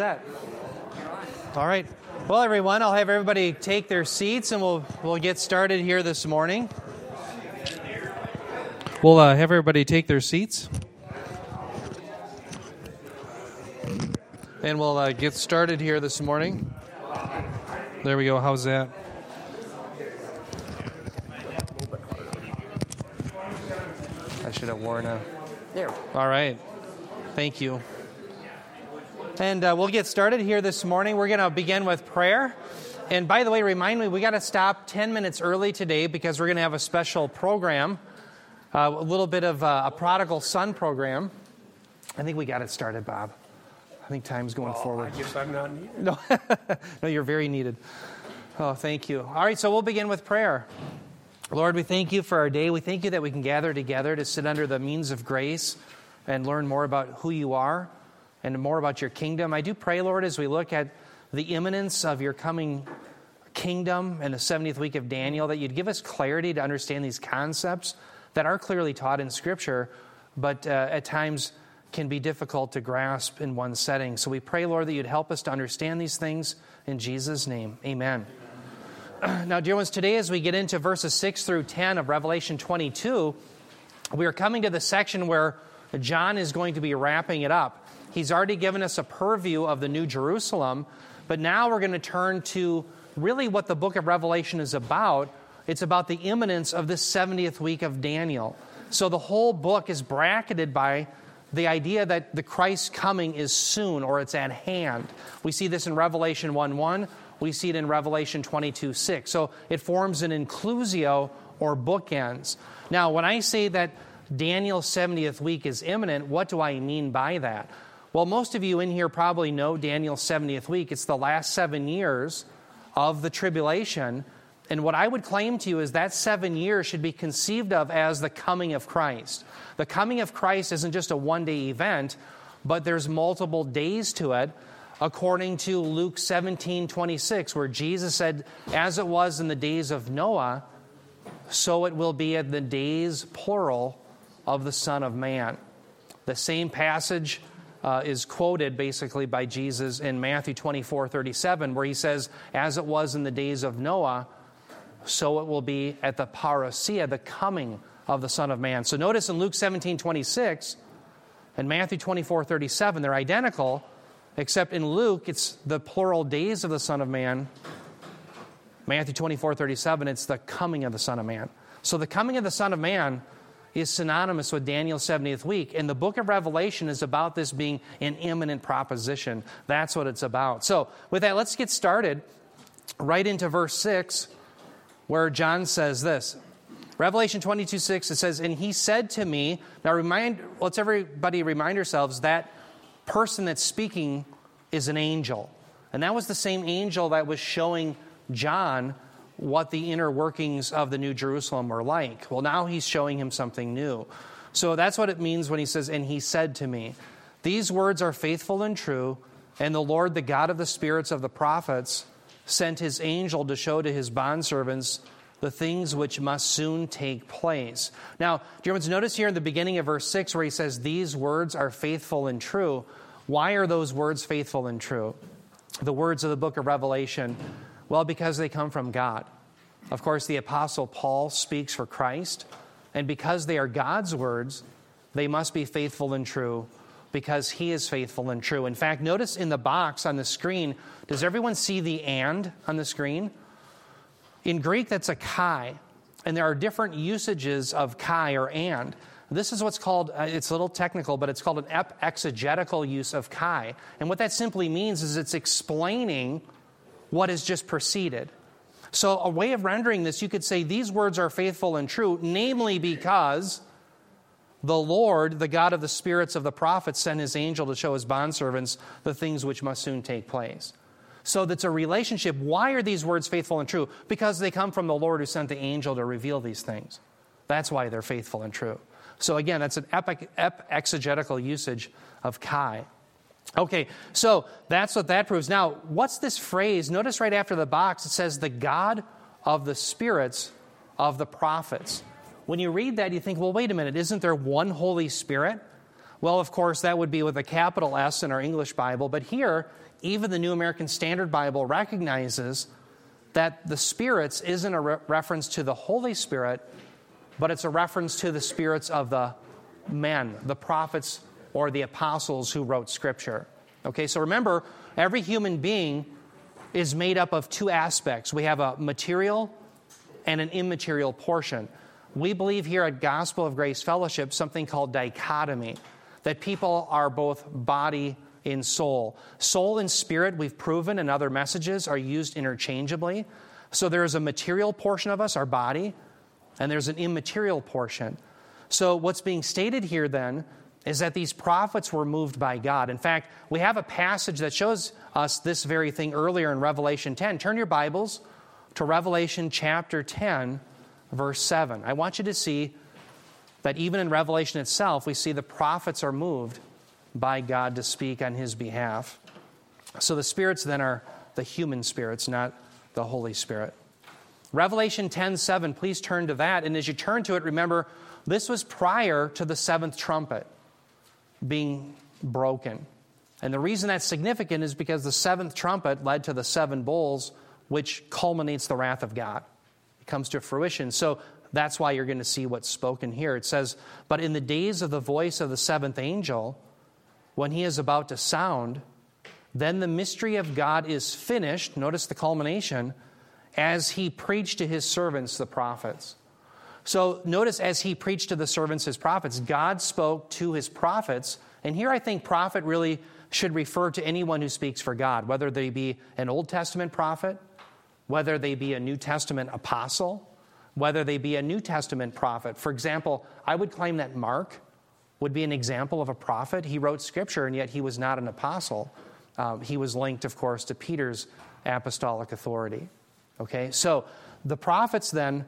set. All right. Well, everyone, I'll have everybody take their seats and we'll, we'll get started here this morning. We'll uh, have everybody take their seats. And we'll uh, get started here this morning. There we go. How's that? I should have worn a. There. All right. Thank you. And uh, we'll get started here this morning. We're going to begin with prayer. And by the way, remind me, we got to stop 10 minutes early today because we're going to have a special program, uh, a little bit of uh, a prodigal son program. I think we got it started, Bob. I think time's going well, forward. I guess I'm not needed. No, no, you're very needed. Oh, thank you. All right, so we'll begin with prayer. Lord, we thank you for our day. We thank you that we can gather together to sit under the means of grace and learn more about who you are and more about your kingdom. I do pray, Lord, as we look at the imminence of your coming kingdom and the 70th week of Daniel, that you'd give us clarity to understand these concepts that are clearly taught in Scripture, but uh, at times can be difficult to grasp in one setting. So we pray, Lord, that you'd help us to understand these things in Jesus' name. Amen. Now, dear ones, today as we get into verses 6 through 10 of Revelation 22, we are coming to the section where John is going to be wrapping it up. He's already given us a purview of the New Jerusalem, but now we're going to turn to really what the book of Revelation is about. It's about the imminence of this 70th week of Daniel. So the whole book is bracketed by the idea that the Christ coming is soon or it's at hand. We see this in Revelation 1 1. We see it in Revelation 22 6. So it forms an inclusio or bookends. Now, when I say that Daniel's 70th week is imminent, what do I mean by that? Well, most of you in here probably know Daniel's 70th week. It's the last seven years of the tribulation. And what I would claim to you is that seven years should be conceived of as the coming of Christ. The coming of Christ isn't just a one day event, but there's multiple days to it, according to Luke 17 26, where Jesus said, As it was in the days of Noah, so it will be in the days, plural, of the Son of Man. The same passage uh, is quoted basically by Jesus in Matthew 24 37, where he says, As it was in the days of Noah, so it will be at the parousia, the coming of the Son of Man. So notice in Luke 17 26 and Matthew 24 37, they're identical, except in Luke, it's the plural days of the Son of Man. Matthew 24 37, it's the coming of the Son of Man. So the coming of the Son of Man is synonymous with Daniel's 70th week. And the book of Revelation is about this being an imminent proposition. That's what it's about. So, with that, let's get started right into verse 6, where John says this. Revelation 22 6, it says, And he said to me, now remind, let's everybody remind ourselves that person that's speaking is an angel. And that was the same angel that was showing John what the inner workings of the New Jerusalem were like. Well, now he's showing him something new. So that's what it means when he says, And he said to me, These words are faithful and true, and the Lord, the God of the spirits of the prophets, sent his angel to show to his bondservants the things which must soon take place. Now, you notice here in the beginning of verse 6 where he says, These words are faithful and true? Why are those words faithful and true? The words of the book of Revelation well, because they come from God. Of course, the Apostle Paul speaks for Christ, and because they are God's words, they must be faithful and true because he is faithful and true. In fact, notice in the box on the screen, does everyone see the and on the screen? In Greek, that's a kai, and there are different usages of kai or and. This is what's called, uh, it's a little technical, but it's called an exegetical use of kai. And what that simply means is it's explaining what has just preceded. So, a way of rendering this, you could say these words are faithful and true, namely because the Lord, the God of the spirits of the prophets, sent his angel to show his bondservants the things which must soon take place. So that's a relationship. Why are these words faithful and true? Because they come from the Lord who sent the angel to reveal these things. That's why they're faithful and true. So again, that's an epic, ep exegetical usage of Kai. Okay, so that's what that proves. Now, what's this phrase? Notice right after the box it says, the God of the spirits of the prophets. When you read that, you think, well, wait a minute, isn't there one Holy Spirit? Well, of course, that would be with a capital S in our English Bible, but here, even the New American Standard Bible recognizes that the spirits isn't a re- reference to the Holy Spirit, but it's a reference to the spirits of the men, the prophets or the apostles who wrote Scripture. Okay, so remember, every human being is made up of two aspects we have a material and an immaterial portion. We believe here at Gospel of Grace Fellowship something called dichotomy, that people are both body and soul. Soul and spirit, we've proven in other messages, are used interchangeably. So there is a material portion of us, our body, and there's an immaterial portion. So what's being stated here then is that these prophets were moved by God. In fact, we have a passage that shows us this very thing earlier in Revelation 10. Turn your Bibles to Revelation chapter 10, verse 7. I want you to see that even in Revelation itself, we see the prophets are moved by God to speak on his behalf. So the spirits then are the human spirits, not the Holy Spirit. Revelation 10 7, please turn to that. And as you turn to it, remember, this was prior to the seventh trumpet being broken. And the reason that's significant is because the seventh trumpet led to the seven bowls, which culminates the wrath of God. It comes to fruition. So that's why you're going to see what's spoken here. It says, But in the days of the voice of the seventh angel, when he is about to sound, then the mystery of God is finished. Notice the culmination as he preached to his servants, the prophets. So notice as he preached to the servants, his prophets, God spoke to his prophets. And here I think prophet really should refer to anyone who speaks for God, whether they be an Old Testament prophet, whether they be a New Testament apostle, whether they be a New Testament prophet. For example, I would claim that Mark would be an example of a prophet. He wrote scripture, and yet he was not an apostle. Um, he was linked, of course, to Peter's apostolic authority. Okay, so the prophets then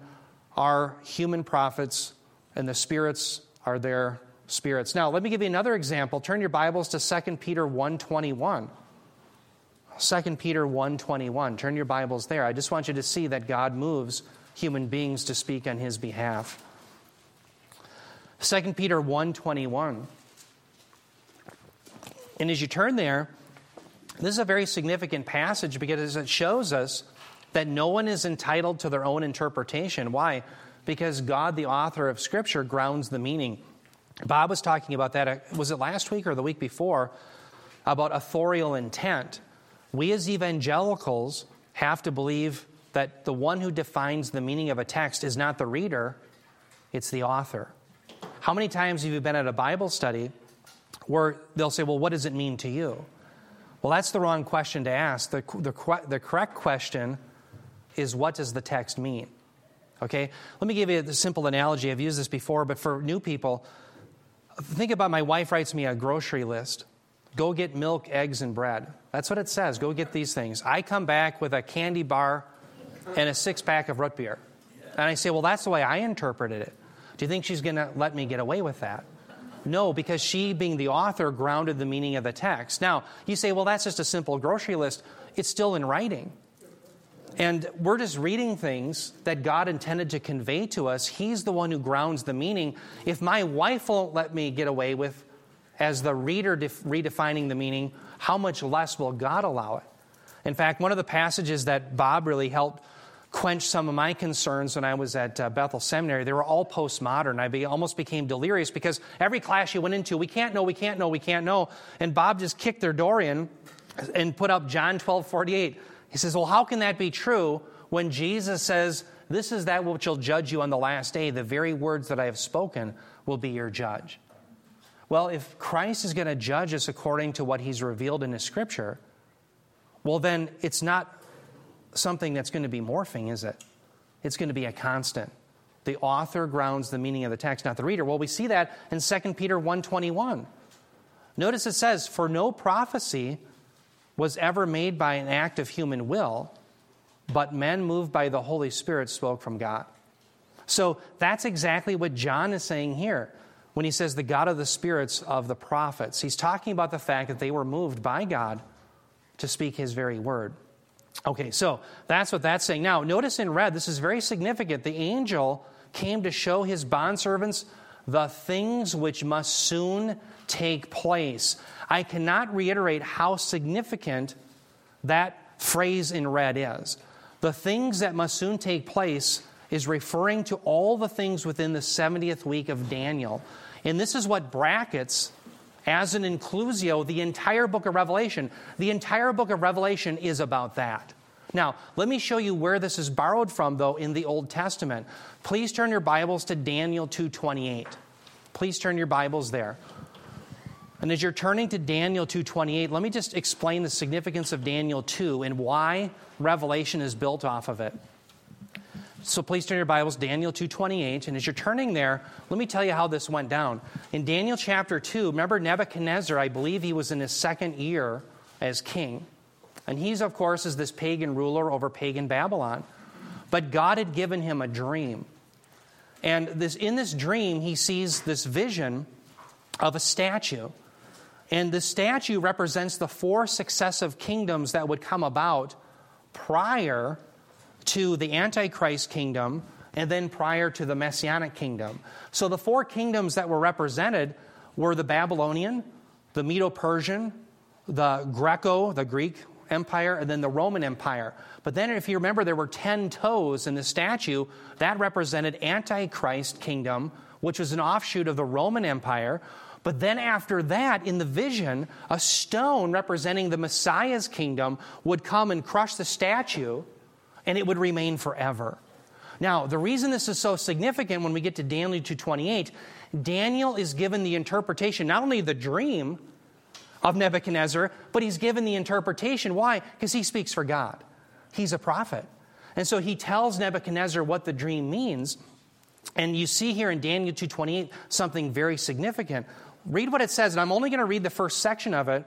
are human prophets, and the spirits are their spirits. Now, let me give you another example. Turn your Bibles to 2 Peter 1.21. 2 Peter 1.21. Turn your Bibles there. I just want you to see that God moves human beings to speak on his behalf. 2 Peter 1.21. And as you turn there, this is a very significant passage because it shows us that no one is entitled to their own interpretation. Why? Because God, the author of Scripture, grounds the meaning. Bob was talking about that, uh, was it last week or the week before, about authorial intent. We as evangelicals have to believe that the one who defines the meaning of a text is not the reader, it's the author. How many times have you been at a Bible study where they'll say, Well, what does it mean to you? Well, that's the wrong question to ask. The, the, the correct question is, What does the text mean? Okay? Let me give you a simple analogy. I've used this before, but for new people, think about my wife writes me a grocery list. Go get milk, eggs, and bread. That's what it says. Go get these things. I come back with a candy bar and a six pack of root beer. And I say, Well, that's the way I interpreted it. Do you think she's going to let me get away with that? No, because she, being the author, grounded the meaning of the text. Now, you say, Well, that's just a simple grocery list. It's still in writing. And we're just reading things that God intended to convey to us. He's the one who grounds the meaning. If my wife won't let me get away with, as the reader def- redefining the meaning, how much less will God allow it? In fact, one of the passages that Bob really helped quench some of my concerns when I was at uh, Bethel Seminary, they were all postmodern. I be, almost became delirious because every class you went into, we can't know, we can't know, we can't know. And Bob just kicked their door in and put up John 12 48. He says, Well, how can that be true when Jesus says, This is that which will judge you on the last day? The very words that I have spoken will be your judge. Well, if Christ is going to judge us according to what he's revealed in his scripture, well, then it's not something that's going to be morphing, is it? It's going to be a constant. The author grounds the meaning of the text, not the reader. Well, we see that in 2 Peter 1:21. Notice it says, "For no prophecy was ever made by an act of human will, but men moved by the Holy Spirit spoke from God." So that's exactly what John is saying here when he says the God of the spirits of the prophets. He's talking about the fact that they were moved by God to speak his very word. Okay, so that's what that's saying. Now, notice in red, this is very significant. The angel came to show his bondservants the things which must soon take place. I cannot reiterate how significant that phrase in red is. The things that must soon take place is referring to all the things within the 70th week of Daniel. And this is what brackets as an inclusio the entire book of Revelation. The entire book of Revelation is about that. Now, let me show you where this is borrowed from though in the Old Testament. Please turn your Bibles to Daniel 2:28. Please turn your Bibles there. And as you're turning to Daniel 2:28, let me just explain the significance of Daniel 2 and why Revelation is built off of it. So please turn your Bibles Daniel 2:28 and as you're turning there, let me tell you how this went down. In Daniel chapter 2, remember Nebuchadnezzar, I believe he was in his second year as king. And he's of course is this pagan ruler over pagan Babylon. But God had given him a dream. And this in this dream he sees this vision of a statue. And the statue represents the four successive kingdoms that would come about prior to the Antichrist kingdom and then prior to the Messianic kingdom. So the four kingdoms that were represented were the Babylonian, the Medo Persian, the Greco, the Greek Empire, and then the Roman Empire. But then, if you remember, there were 10 toes in the statue. That represented Antichrist kingdom, which was an offshoot of the Roman Empire. But then after that, in the vision, a stone representing the Messiah's kingdom would come and crush the statue, and it would remain forever. Now, the reason this is so significant when we get to Daniel 2:28, Daniel is given the interpretation, not only the dream of Nebuchadnezzar, but he's given the interpretation. Why? Because he speaks for God. He's a prophet. And so he tells Nebuchadnezzar what the dream means. And you see here in Daniel 2:28 something very significant. Read what it says, and I'm only going to read the first section of it.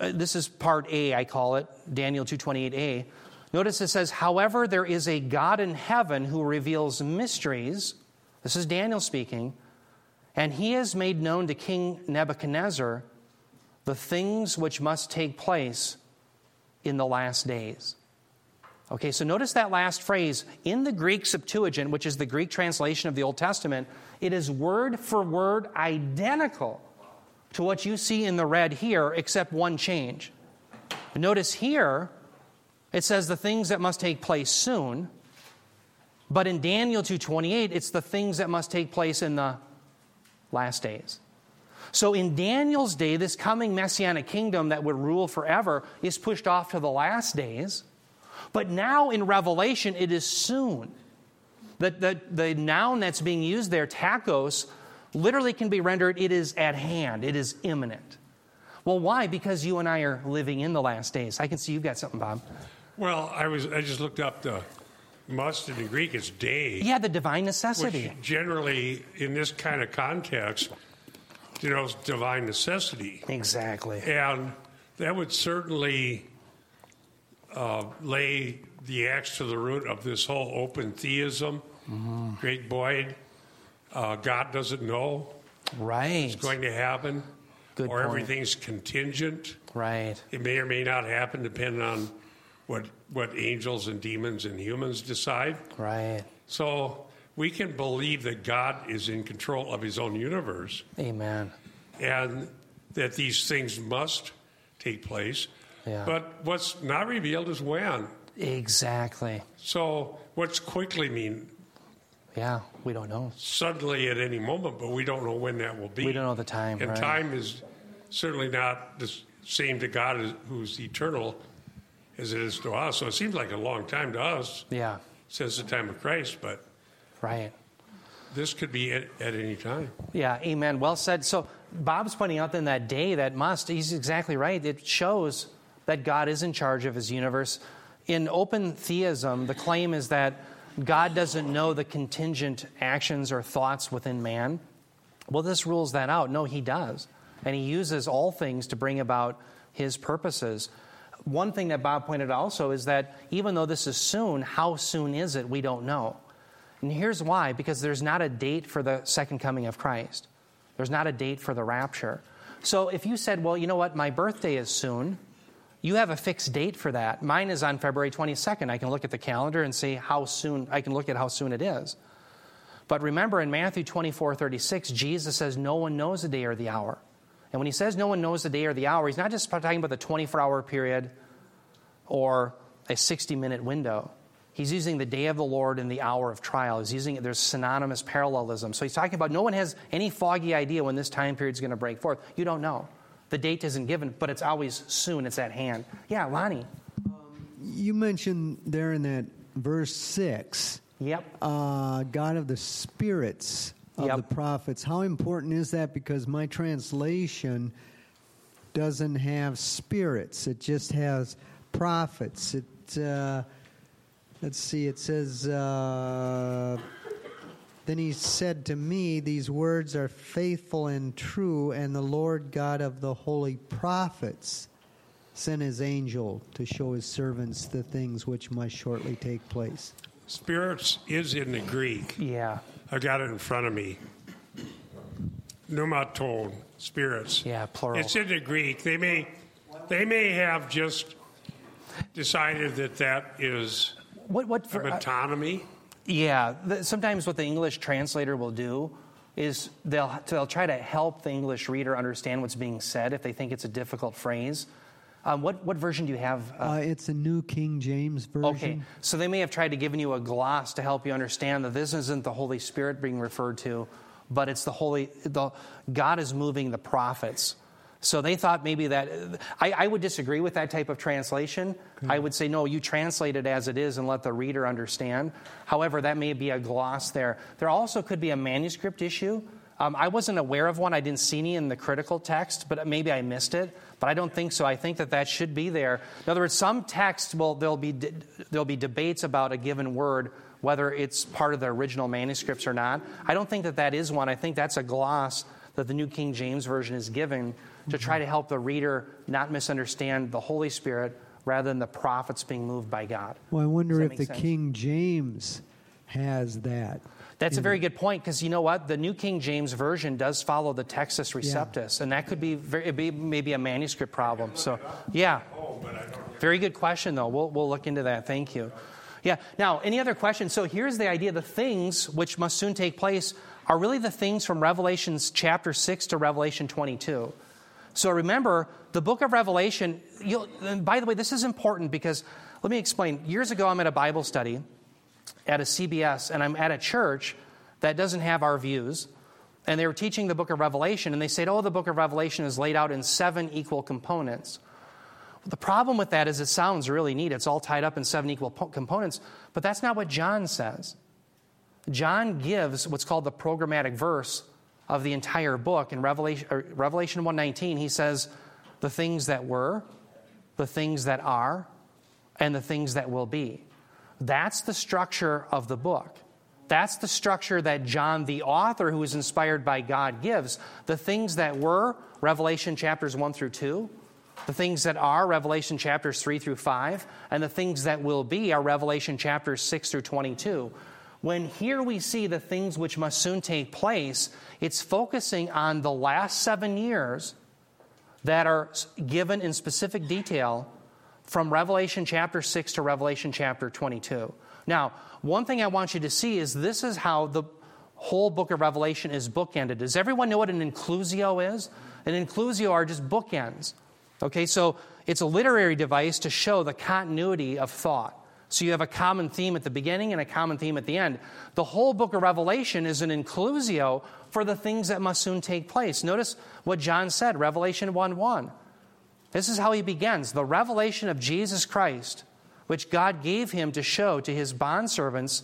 Uh, this is part A, I call it, Daniel 228a. Notice it says, However, there is a God in heaven who reveals mysteries. This is Daniel speaking. And he has made known to King Nebuchadnezzar the things which must take place in the last days. Okay, so notice that last phrase. In the Greek Septuagint, which is the Greek translation of the Old Testament, it is word for word identical to what you see in the red here, except one change. Notice here, it says the things that must take place soon. But in Daniel 2:28, it's the things that must take place in the last days. So in Daniel's day, this coming messianic kingdom that would rule forever is pushed off to the last days. But now in Revelation, it is soon. The, the, the noun that's being used there, tachos, literally can be rendered it is at hand, it is imminent. Well, why? Because you and I are living in the last days. I can see you've got something, Bob. Well, I was I just looked up the must in the Greek It's day. Yeah, the divine necessity. Which generally, in this kind of context, denotes divine necessity. Exactly. And that would certainly uh, lay the axe to the root of this whole open theism. Mm-hmm. Greg Boyd, uh, God doesn't know. Right. It's going to happen. Good or point. everything's contingent. Right. It may or may not happen depending on what what angels and demons and humans decide. Right. So we can believe that God is in control of his own universe. Amen. And that these things must take place. Yeah. But what's not revealed is when. Exactly. So what's quickly mean? Yeah, we don't know. Suddenly at any moment, but we don't know when that will be. We don't know the time. And right. time is certainly not the same to God who's eternal as it is to us. So it seems like a long time to us. Yeah. Since the time of Christ, but right. This could be at, at any time. Yeah, amen. Well said. So Bob's pointing out then that day that must, he's exactly right. It shows that God is in charge of his universe. In open theism, the claim is that God doesn't know the contingent actions or thoughts within man. Well, this rules that out. No, he does. And he uses all things to bring about his purposes. One thing that Bob pointed out also is that even though this is soon, how soon is it? We don't know. And here's why because there's not a date for the second coming of Christ, there's not a date for the rapture. So if you said, well, you know what, my birthday is soon, you have a fixed date for that. Mine is on February 22nd. I can look at the calendar and see how soon, I can look at how soon it is. But remember in Matthew 24 36, Jesus says, No one knows the day or the hour. And when he says no one knows the day or the hour, he's not just talking about the 24 hour period or a 60 minute window. He's using the day of the Lord and the hour of trial. He's using there's synonymous parallelism. So he's talking about no one has any foggy idea when this time period is going to break forth. You don't know. The date isn't given, but it's always soon. It's at hand. Yeah, Lonnie. Um, you mentioned there in that verse 6 Yep. Uh, God of the spirits of Yep. the prophets. How important is that? Because my translation doesn't have spirits, it just has prophets. It, uh, let's see, it says, uh, Then he said to me, These words are faithful and true, and the Lord God of the holy prophets sent his angel to show his servants the things which must shortly take place. Spirits is in the Greek. Yeah. I got it in front of me. Pneumaton, spirits. Yeah, plural. It's in the Greek. They may, they may have just decided that that is What, what a for, uh. Yeah, the, sometimes what the English translator will do is they'll, they'll try to help the English reader understand what's being said if they think it's a difficult phrase. Um, what, what version do you have? Uh, Uh, it's a New King James Version. okay, so they may have tried to give you a gloss to help you understand that this isn't the Holy Spirit being referred to, but it's the Holy, the, God is moving the prophets. So they thought maybe that, I, I would disagree with that type of translation. I would say, no, you translate it as it is and let the reader understand. However, that may be a gloss there. There also could be a manuscript issue. Um, I wasn't aware of one. I didn't see any in the critical text, but maybe I missed it. But I don't think so. I think that that should be there. In other words, some texts will there'll be there'll be debates about a given word whether it's part of the original manuscripts or not. I don't think that that is one. I think that's a gloss that the New King James version is giving to try to help the reader not misunderstand the Holy Spirit rather than the prophets being moved by God. Well, I wonder if the sense? King James has that. That's a very good point because you know what? The New King James Version does follow the Textus Receptus, and that could be, very, be maybe a manuscript problem. So, yeah. Very good question, though. We'll, we'll look into that. Thank you. Yeah. Now, any other questions? So, here's the idea the things which must soon take place are really the things from Revelations chapter 6 to Revelation 22. So, remember, the book of Revelation, by the way, this is important because let me explain. Years ago, I'm at a Bible study at a CBS, and I'm at a church that doesn't have our views. And they were teaching the book of Revelation, and they said, Oh, the book of Revelation is laid out in seven equal components. The problem with that is it sounds really neat. It's all tied up in seven equal po- components, but that's not what John says. John gives what's called the programmatic verse of the entire book. In Revelation, or Revelation 119, he says, The things that were, the things that are, and the things that will be. That's the structure of the book. That's the structure that John, the author who is inspired by God, gives. The things that were, Revelation chapters 1 through 2. The things that are, Revelation chapters 3 through 5. And the things that will be are Revelation chapters 6 through 22. When here we see the things which must soon take place, it's focusing on the last seven years that are given in specific detail from Revelation chapter 6 to Revelation chapter 22. Now, one thing I want you to see is this is how the whole book of Revelation is bookended. Does everyone know what an inclusio is? An inclusio are just bookends. Okay, so it's a literary device to show the continuity of thought. So you have a common theme at the beginning and a common theme at the end. The whole book of Revelation is an inclusio for the things that must soon take place. Notice what John said, Revelation 1 1. This is how he begins the revelation of Jesus Christ, which God gave him to show to his bondservants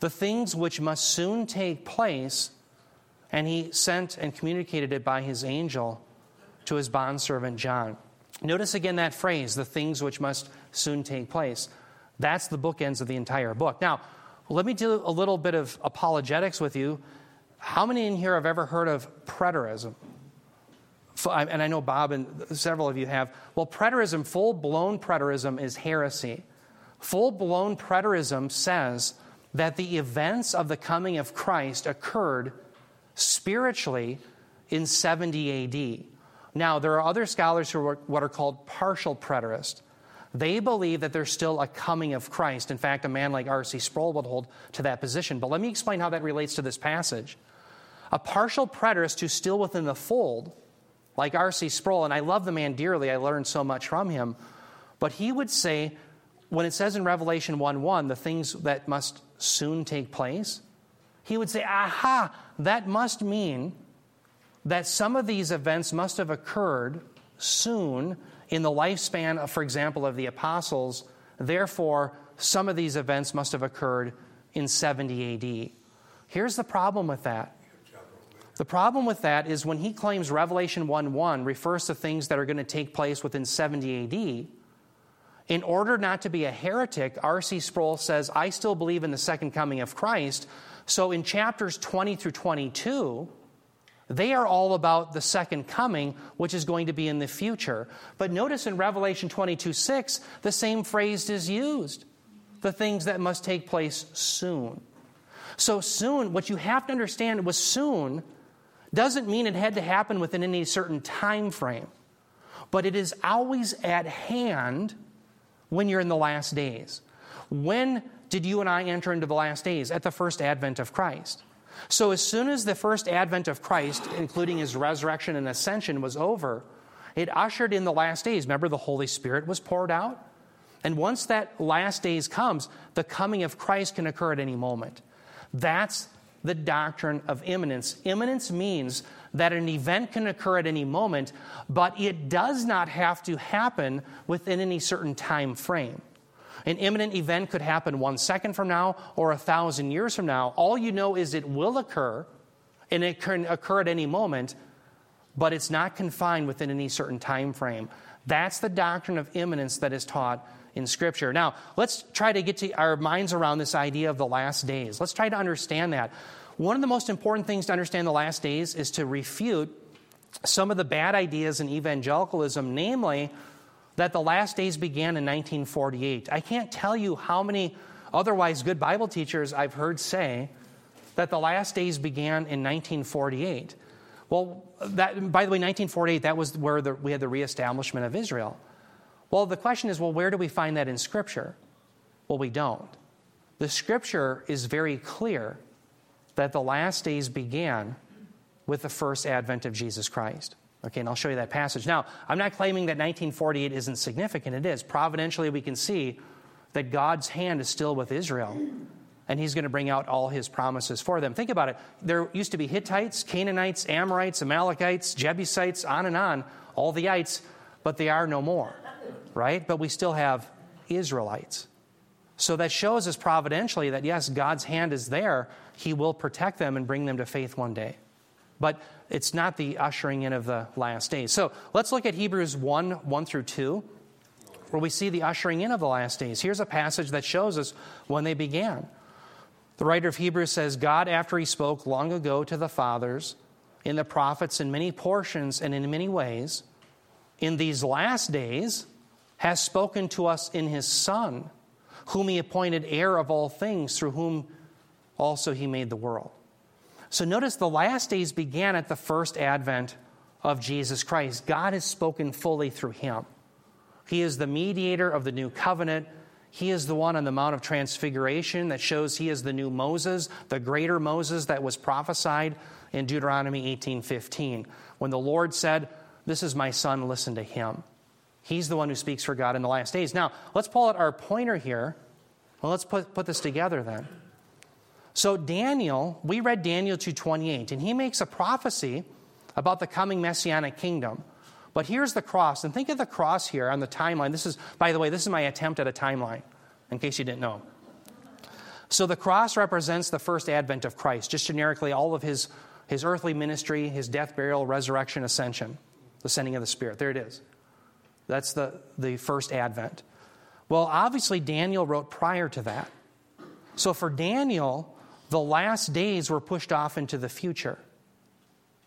the things which must soon take place, and he sent and communicated it by his angel to his bondservant John. Notice again that phrase, the things which must soon take place. That's the bookends of the entire book. Now, let me do a little bit of apologetics with you. How many in here have ever heard of preterism? And I know Bob and several of you have. Well, preterism, full blown preterism, is heresy. Full blown preterism says that the events of the coming of Christ occurred spiritually in 70 AD. Now, there are other scholars who are what are called partial preterist. They believe that there's still a coming of Christ. In fact, a man like R.C. Sproul would hold to that position. But let me explain how that relates to this passage. A partial preterist who's still within the fold, like R.C. Sproul, and I love the man dearly, I learned so much from him, but he would say, when it says in Revelation 1 1, the things that must soon take place, he would say, aha, that must mean that some of these events must have occurred soon in the lifespan, of, for example, of the apostles. Therefore, some of these events must have occurred in 70 AD. Here's the problem with that. The problem with that is when he claims Revelation 1 1 refers to things that are going to take place within 70 AD, in order not to be a heretic, R.C. Sproul says, I still believe in the second coming of Christ. So in chapters 20 through 22, they are all about the second coming, which is going to be in the future. But notice in Revelation 22 6, the same phrase is used the things that must take place soon. So, soon, what you have to understand was soon doesn't mean it had to happen within any certain time frame, but it is always at hand when you're in the last days. When did you and I enter into the last days? At the first advent of Christ. So, as soon as the first advent of Christ, including his resurrection and ascension, was over, it ushered in the last days. Remember, the Holy Spirit was poured out? And once that last days comes, the coming of Christ can occur at any moment. That's the doctrine of imminence. Imminence means that an event can occur at any moment, but it does not have to happen within any certain time frame. An imminent event could happen one second from now or a thousand years from now. All you know is it will occur, and it can occur at any moment, but it's not confined within any certain time frame. That's the doctrine of imminence that is taught in Scripture. Now, let's try to get to our minds around this idea of the last days. Let's try to understand that. One of the most important things to understand the last days is to refute some of the bad ideas in evangelicalism, namely that the last days began in 1948. I can't tell you how many otherwise good Bible teachers I've heard say that the last days began in 1948. Well, that, by the way, 1948, that was where the, we had the reestablishment of Israel. Well, the question is well, where do we find that in Scripture? Well, we don't. The Scripture is very clear that the last days began with the first advent of Jesus Christ. Okay, and I'll show you that passage. Now, I'm not claiming that 1948 isn't significant. It is. Providentially, we can see that God's hand is still with Israel, and He's going to bring out all His promises for them. Think about it. There used to be Hittites, Canaanites, Amorites, Amalekites, Jebusites, on and on, all the ites, but they are no more, right? But we still have Israelites. So that shows us providentially that yes, God's hand is there. He will protect them and bring them to faith one day. But it's not the ushering in of the last days. So let's look at Hebrews 1 1 through 2, where we see the ushering in of the last days. Here's a passage that shows us when they began. The writer of Hebrews says, God, after he spoke long ago to the fathers, in the prophets, in many portions and in many ways, in these last days, has spoken to us in his Son, whom he appointed heir of all things, through whom also he made the world. So notice the last days began at the first advent of Jesus Christ. God has spoken fully through him. He is the mediator of the new covenant. He is the one on the Mount of Transfiguration that shows he is the new Moses, the greater Moses that was prophesied in Deuteronomy 18:15. When the Lord said, "This is my son, listen to him." He's the one who speaks for God in the last days. Now, let's pull out our pointer here. Well, let's put, put this together then. So Daniel, we read Daniel 2:28 and he makes a prophecy about the coming messianic kingdom. But here's the cross, and think of the cross here on the timeline. This is, by the way, this is my attempt at a timeline, in case you didn't know. So the cross represents the first advent of Christ, just generically all of his, his earthly ministry, his death, burial, resurrection, ascension, the sending of the Spirit. There it is. That's the, the first advent. Well, obviously, Daniel wrote prior to that. So for Daniel, the last days were pushed off into the future.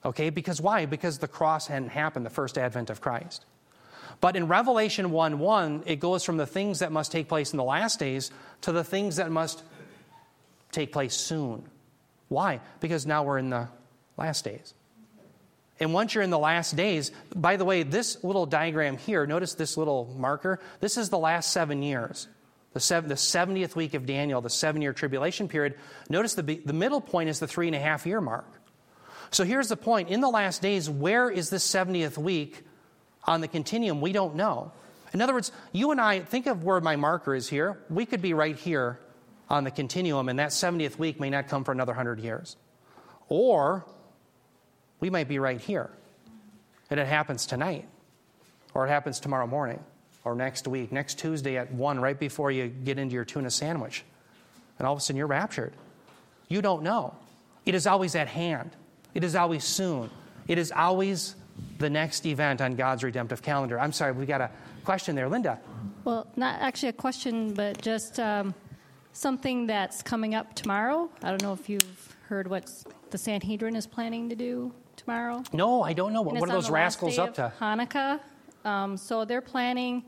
Okay, because why? Because the cross hadn't happened, the first advent of Christ. But in Revelation 1 1, it goes from the things that must take place in the last days to the things that must take place soon. Why? Because now we're in the last days. And once you're in the last days, by the way, this little diagram here, notice this little marker. This is the last seven years. The, seven, the 70th week of Daniel, the seven year tribulation period. Notice the, the middle point is the three and a half year mark. So here's the point. In the last days, where is this 70th week on the continuum? We don't know. In other words, you and I, think of where my marker is here. We could be right here on the continuum, and that 70th week may not come for another 100 years. Or we might be right here, and it happens tonight, or it happens tomorrow morning, or next week, next Tuesday at 1, right before you get into your tuna sandwich. And all of a sudden you're raptured. You don't know. It is always at hand, it is always soon, it is always the next event on God's redemptive calendar. I'm sorry, we got a question there. Linda. Well, not actually a question, but just um, something that's coming up tomorrow. I don't know if you've heard what the Sanhedrin is planning to do tomorrow. No, I don't know. What it's are those rascals up to? Hanukkah. Um, so they're planning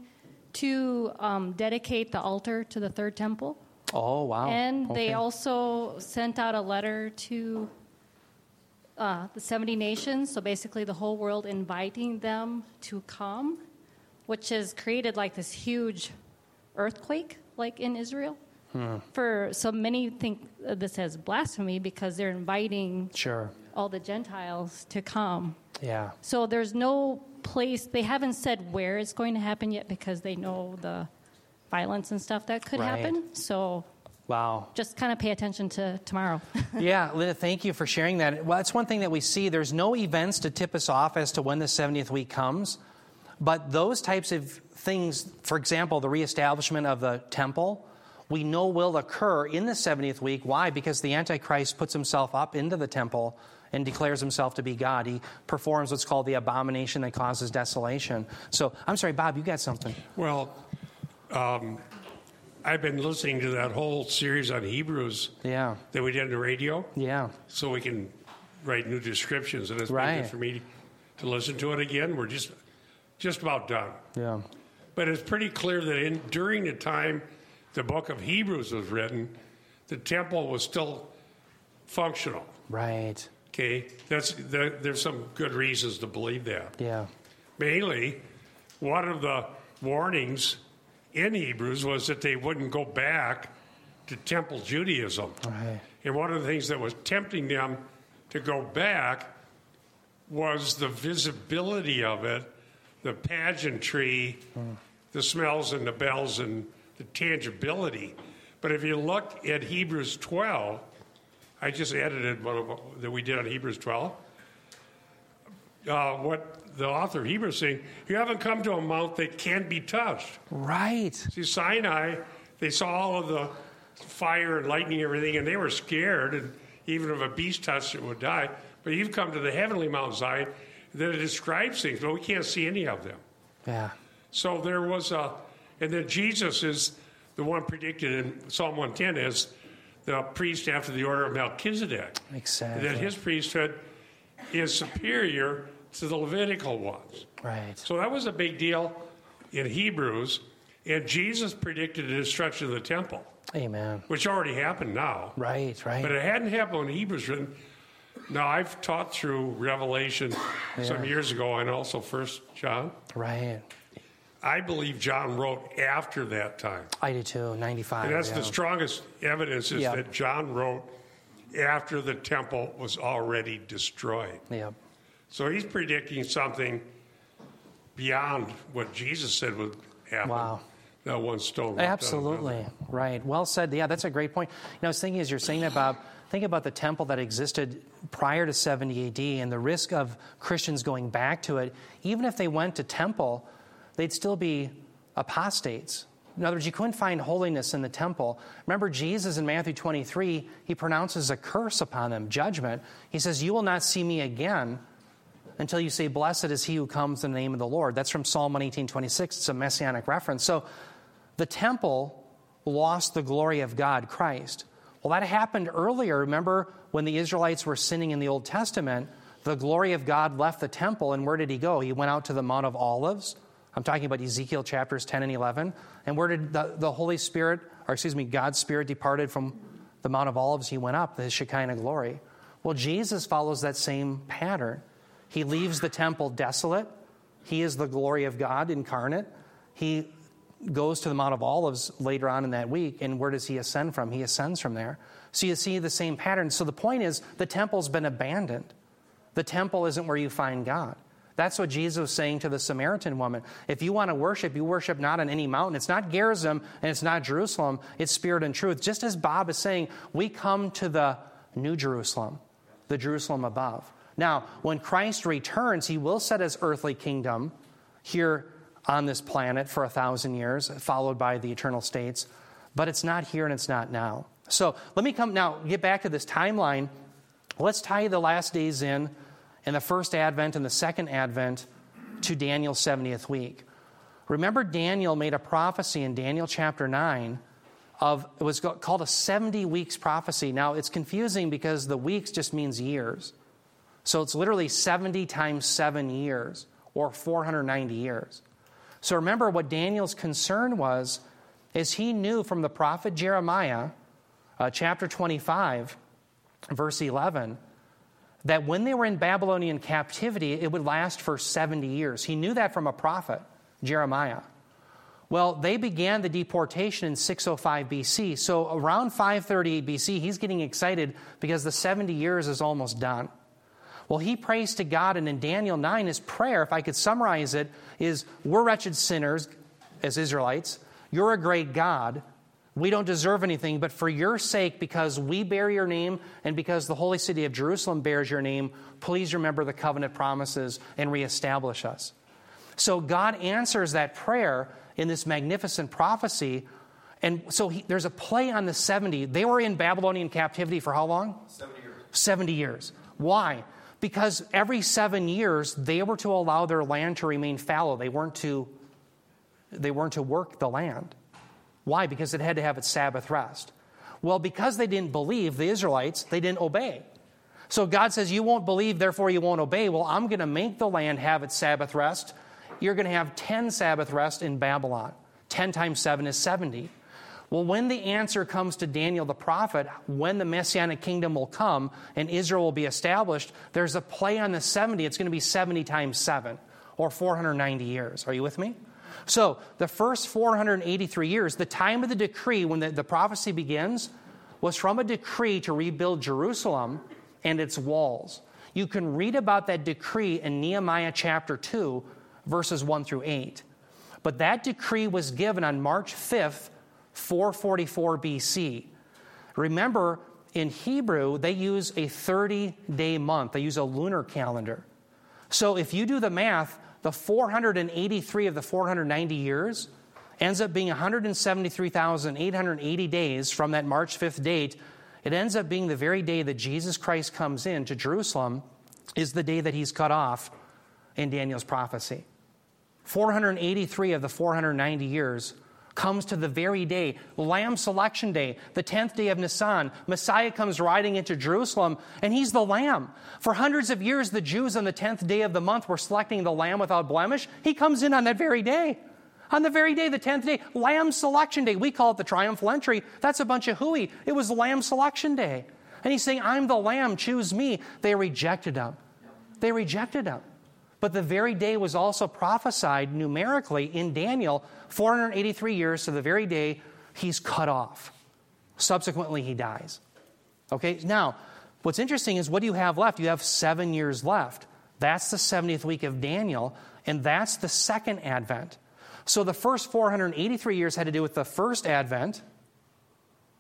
to um, dedicate the altar to the third temple. Oh, wow. And they also sent out a letter to uh, the 70 nations, so basically the whole world, inviting them to come, which has created like this huge earthquake, like in Israel. Hmm. For so many think this as blasphemy because they're inviting Sure. all the Gentiles to come. Yeah. So there's no place, they haven't said where it's going to happen yet because they know the violence and stuff that could Right. happen. So Wow. just kind of pay attention to tomorrow. yeah, Linda, thank you for sharing that. Well, that's one thing that we see. There's no events to tip us off as to when the 70th week comes. But those types of things, for example, the reestablishment of the temple, we know will occur in the 70th week. Why? Because the Antichrist puts himself up into the temple and declares himself to be God. He performs what's called the abomination that causes desolation. So, I'm sorry, Bob, you got something. Well, um, I've been listening to that whole series on Hebrews Yeah, that we did on the radio, yeah, so we can write new descriptions, and it's been good for me to listen to it again. We're just just about done, yeah. but it's pretty clear that in during the time the book of Hebrews was written, the temple was still functional. Right. Okay, that's there, there's some good reasons to believe that. Yeah. Mainly, one of the warnings in Hebrews was that they wouldn't go back to temple Judaism. Right. And one of the things that was tempting them to go back was the visibility of it, the pageantry, hmm. the smells and the bells and the tangibility. But if you look at Hebrews 12, I just edited one of that we did on Hebrews 12. Uh, what the author of Hebrews is saying, you haven't come to a mount that can't be touched. Right. See, Sinai, they saw all of the fire and lightning and everything, and they were scared, and even if a beast touched it, would die. But you've come to the heavenly Mount Zion that it describes things, but we can't see any of them. Yeah. So there was a, and then Jesus is the one predicted in Psalm 110 as the priest after the order of Melchizedek. Exactly. That his priesthood is superior to the Levitical ones. Right. So that was a big deal in Hebrews, and Jesus predicted the destruction of the temple, Amen. which already happened now. Right, right. But it hadn't happened when Hebrews written. Now I've taught through Revelation some years ago and also First John. right. I believe John wrote after that time. I do too. 95. And that's yeah. the strongest evidence is Yeah. that John wrote after the temple was already destroyed. Yep. So he's predicting something beyond what Jesus said would happen. Wow. That one stone. Absolutely. Right. Well said. Yeah, that's a great point. You know, I was thinking as you're saying that, Bob, think about the temple that existed prior to 70 AD and the risk of Christians going back to it. Even if they went to temple, they'd still be apostates. In other words, you couldn't find holiness in the temple. Remember, Jesus in Matthew 23, he pronounces a curse upon them, judgment. He says, You will not see me again until you say, Blessed is he who comes in the name of the Lord. That's from Psalm 118, 26. It's a messianic reference. So the temple lost the glory of God, Christ. Well, that happened earlier. Remember when the Israelites were sinning in the Old Testament, the glory of God left the temple, and where did he go? He went out to the Mount of Olives. I'm talking about Ezekiel chapters 10 and 11. And where did the, the Holy Spirit, or excuse me, God's Spirit departed from the Mount of Olives? He went up, the Shekinah glory. Well, Jesus follows that same pattern. He leaves the temple desolate. He is the glory of God incarnate. He goes to the Mount of Olives later on in that week, and where does he ascend from? He ascends from there. So you see the same pattern. So the point is, the temple's been abandoned. The temple isn't where you find God. That's what Jesus was saying to the Samaritan woman. If you want to worship, you worship not on any mountain. It's not Gerizim and it's not Jerusalem, it's spirit and truth. Just as Bob is saying, we come to the New Jerusalem, the Jerusalem above. Now, when Christ returns, he will set his earthly kingdom here on this planet for a thousand years, followed by the eternal states. But it's not here and it's not now. So let me come now, get back to this timeline. Let's tie the last days in and the first advent and the second advent to Daniel's 70th week. Remember, Daniel made a prophecy in Daniel chapter 9 of, it was called a 70 weeks prophecy. Now, it's confusing because the weeks just means years. So it's literally 70 times seven years, or 490 years. So remember, what Daniel's concern was is he knew from the prophet Jeremiah, uh, chapter 25, verse 11, that when they were in Babylonian captivity, it would last for 70 years. He knew that from a prophet, Jeremiah. Well, they began the deportation in 605 BC. So around 538 BC, he's getting excited because the 70 years is almost done. Well, he prays to God, and in Daniel 9, his prayer, if I could summarize it, is We're wretched sinners as Israelites. You're a great God. We don't deserve anything, but for your sake, because we bear your name and because the holy city of Jerusalem bears your name, please remember the covenant promises and reestablish us. So God answers that prayer in this magnificent prophecy. And so he, there's a play on the 70. They were in Babylonian captivity for how long? 70 years. 70 years. Why? Because every seven years, they were to allow their land to remain fallow. They weren't to, they weren't to work the land. Why? Because it had to have its Sabbath rest. Well, because they didn't believe, the Israelites, they didn't obey. So God says, You won't believe, therefore you won't obey. Well, I'm going to make the land have its Sabbath rest. You're going to have 10 Sabbath rest in Babylon. 10 times 7 is 70. Well, when the answer comes to Daniel the prophet, when the messianic kingdom will come and Israel will be established, there's a play on the 70. It's going to be 70 times 7, or 490 years. Are you with me? So, the first 483 years, the time of the decree when the, the prophecy begins, was from a decree to rebuild Jerusalem and its walls. You can read about that decree in Nehemiah chapter 2, verses 1 through 8. But that decree was given on March 5th, 444 BC. Remember, in Hebrew, they use a 30 day month, they use a lunar calendar. So if you do the math, the 483 of the 490 years ends up being 173,880 days from that March 5th date. It ends up being the very day that Jesus Christ comes in to Jerusalem, is the day that he's cut off in Daniel's prophecy. 483 of the 490 years comes to the very day, Lamb Selection Day, the 10th day of Nisan. Messiah comes riding into Jerusalem, and he's the Lamb. For hundreds of years, the Jews on the 10th day of the month were selecting the Lamb without blemish. He comes in on that very day. On the very day, the 10th day, Lamb Selection Day. We call it the Triumphal Entry. That's a bunch of hooey. It was Lamb Selection Day. And he's saying, I'm the Lamb, choose me. They rejected him. They rejected him. But the very day was also prophesied numerically in Daniel 483 years to the very day he's cut off. Subsequently, he dies. Okay, now, what's interesting is what do you have left? You have seven years left. That's the 70th week of Daniel, and that's the second advent. So the first 483 years had to do with the first advent.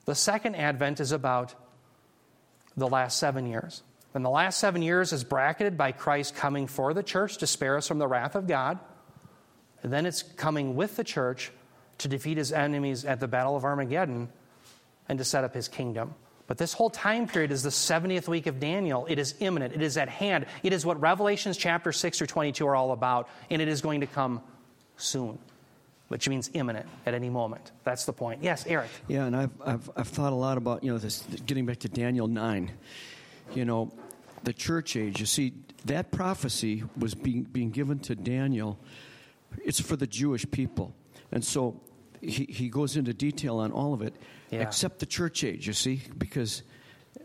The second advent is about the last seven years. And the last seven years is bracketed by Christ coming for the church to spare us from the wrath of God. And then it's coming with the church to defeat his enemies at the Battle of Armageddon and to set up his kingdom. But this whole time period is the 70th week of Daniel. It is imminent. It is at hand. It is what Revelations chapter 6 through 22 are all about, and it is going to come soon, which means imminent at any moment. That's the point. Yes, Eric. Yeah, and I've, I've, I've thought a lot about, you know, this, getting back to Daniel 9. You know, the church age. You see, that prophecy was being, being given to Daniel. It's for the Jewish people. And so he, he goes into detail on all of it, yeah. except the church age, you see, because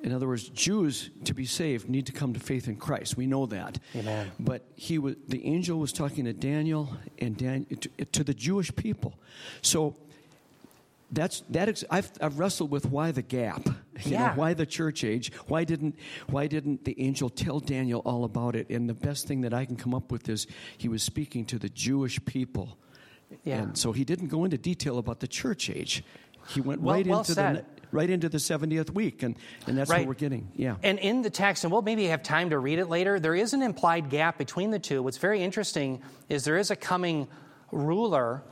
in other words, Jews to be saved need to come to faith in Christ. We know that. Amen. But he was, the angel was talking to Daniel and Dan, to, to the Jewish people. So that's that. Ex- I've, I've wrestled with why the gap. You Yeah. know, why the church age? Why didn't Why didn't the angel tell Daniel all about it? And the best thing that I can come up with is he was speaking to the Jewish people. Yeah. And so he didn't go into detail about the church age. He went Well- right well into said. the right into the seventieth week, and and that's Right. what we're getting. Yeah. And in the text, and we'll maybe have time to read it later, there is an implied gap between the two. What's very interesting is there is a coming ruler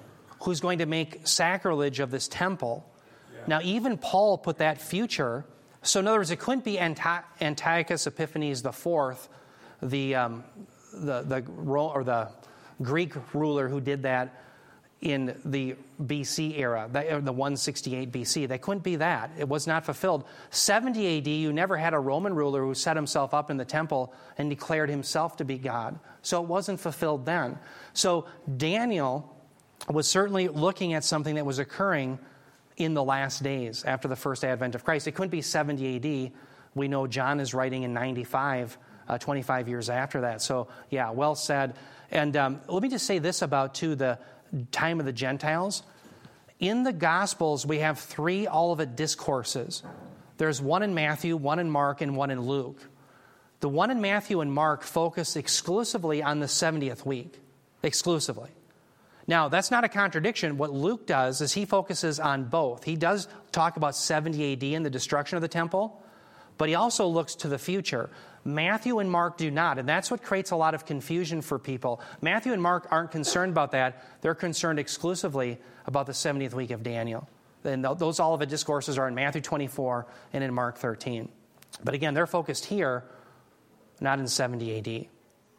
who's going to make sacrilege of this temple. Now, even Paul put that future. So, in other words, it couldn't be Antiochus Epiphanes IV, the, um, the, the, or the Greek ruler who did that in the BC era, the the 168 BC. That couldn't be that. It was not fulfilled. 70 AD, you never had a Roman ruler who set himself up in the temple and declared himself to be God. So it wasn't fulfilled then. So Daniel was certainly looking at something that was occurring in the last days after the first advent of Christ. It couldn't be 70 AD. We know John is writing in 95, uh, 25 years after that. So, yeah, well said. And um, let me just say this about, too, the time of the Gentiles. In the Gospels, we have three Olivet discourses. There's one in Matthew, one in Mark, and one in Luke. The one in Matthew and Mark focus exclusively on the 70th week, exclusively. Now, that's not a contradiction. What Luke does is he focuses on both. He does talk about 70 AD and the destruction of the temple, but he also looks to the future. Matthew and Mark do not, and that's what creates a lot of confusion for people. Matthew and Mark aren't concerned about that. They're concerned exclusively about the 70th week of Daniel. And th- those Olivet discourses are in Matthew 24 and in Mark 13. But again, they're focused here, not in 70 AD.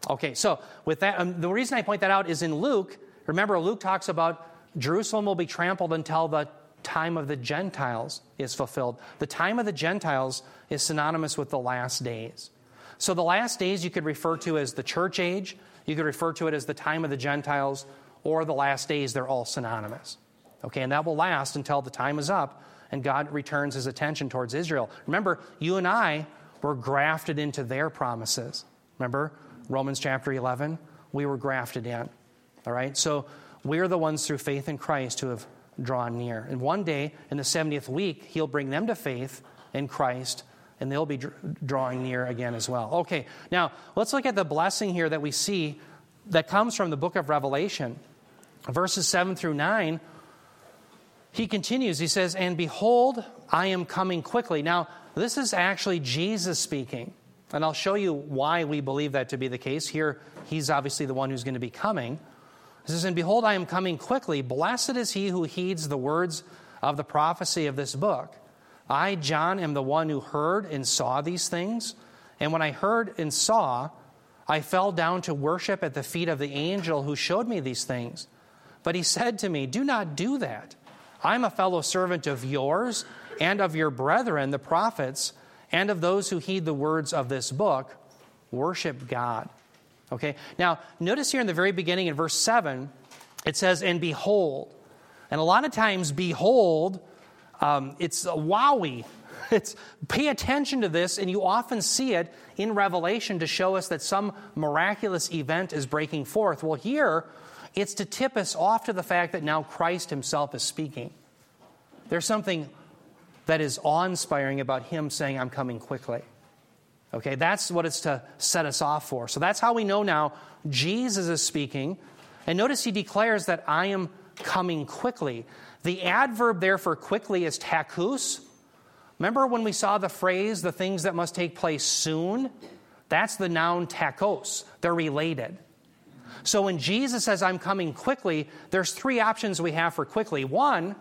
Okay, so with that, um, the reason I point that out is in Luke, remember, Luke talks about Jerusalem will be trampled until the time of the Gentiles is fulfilled. The time of the Gentiles is synonymous with the last days. So the last days you could refer to as the church age, you could refer to it as the time of the Gentiles, or the last days, they're all synonymous. Okay, and that will last until the time is up and God returns his attention towards Israel. Remember, you and I were grafted into their promises. Remember Romans chapter 11? We were grafted in. All right? So we're the ones through faith in Christ who have drawn near. And one day, in the 70th week, he'll bring them to faith in Christ and they'll be dr- drawing near again as well. Okay, now let's look at the blessing here that we see that comes from the book of Revelation. Verses 7 through 9, he continues. He says, And behold, I am coming quickly. Now, this is actually Jesus speaking. And I'll show you why we believe that to be the case. Here, he's obviously the one who's going to be coming. He says, And behold, I am coming quickly. Blessed is he who heeds the words of the prophecy of this book. I, John, am the one who heard and saw these things. And when I heard and saw, I fell down to worship at the feet of the angel who showed me these things. But he said to me, Do not do that. I'm a fellow servant of yours and of your brethren, the prophets, and of those who heed the words of this book. Worship God. Okay? Now, notice here in the very beginning in verse 7, it says, And behold. And a lot of times, behold, um, it's a wowie. It's pay attention to this, and you often see it in Revelation to show us that some miraculous event is breaking forth. Well, here, it's to tip us off to the fact that now Christ himself is speaking. There's something that is awe inspiring about him saying, I'm coming quickly. Okay, that's what it's to set us off for. So that's how we know now Jesus is speaking. And notice he declares that I am coming quickly. The adverb there for quickly is tachus. Remember when we saw the phrase, the things that must take place soon? That's the noun tachos. They're related. So when Jesus says, I'm coming quickly, there's three options we have for quickly. One,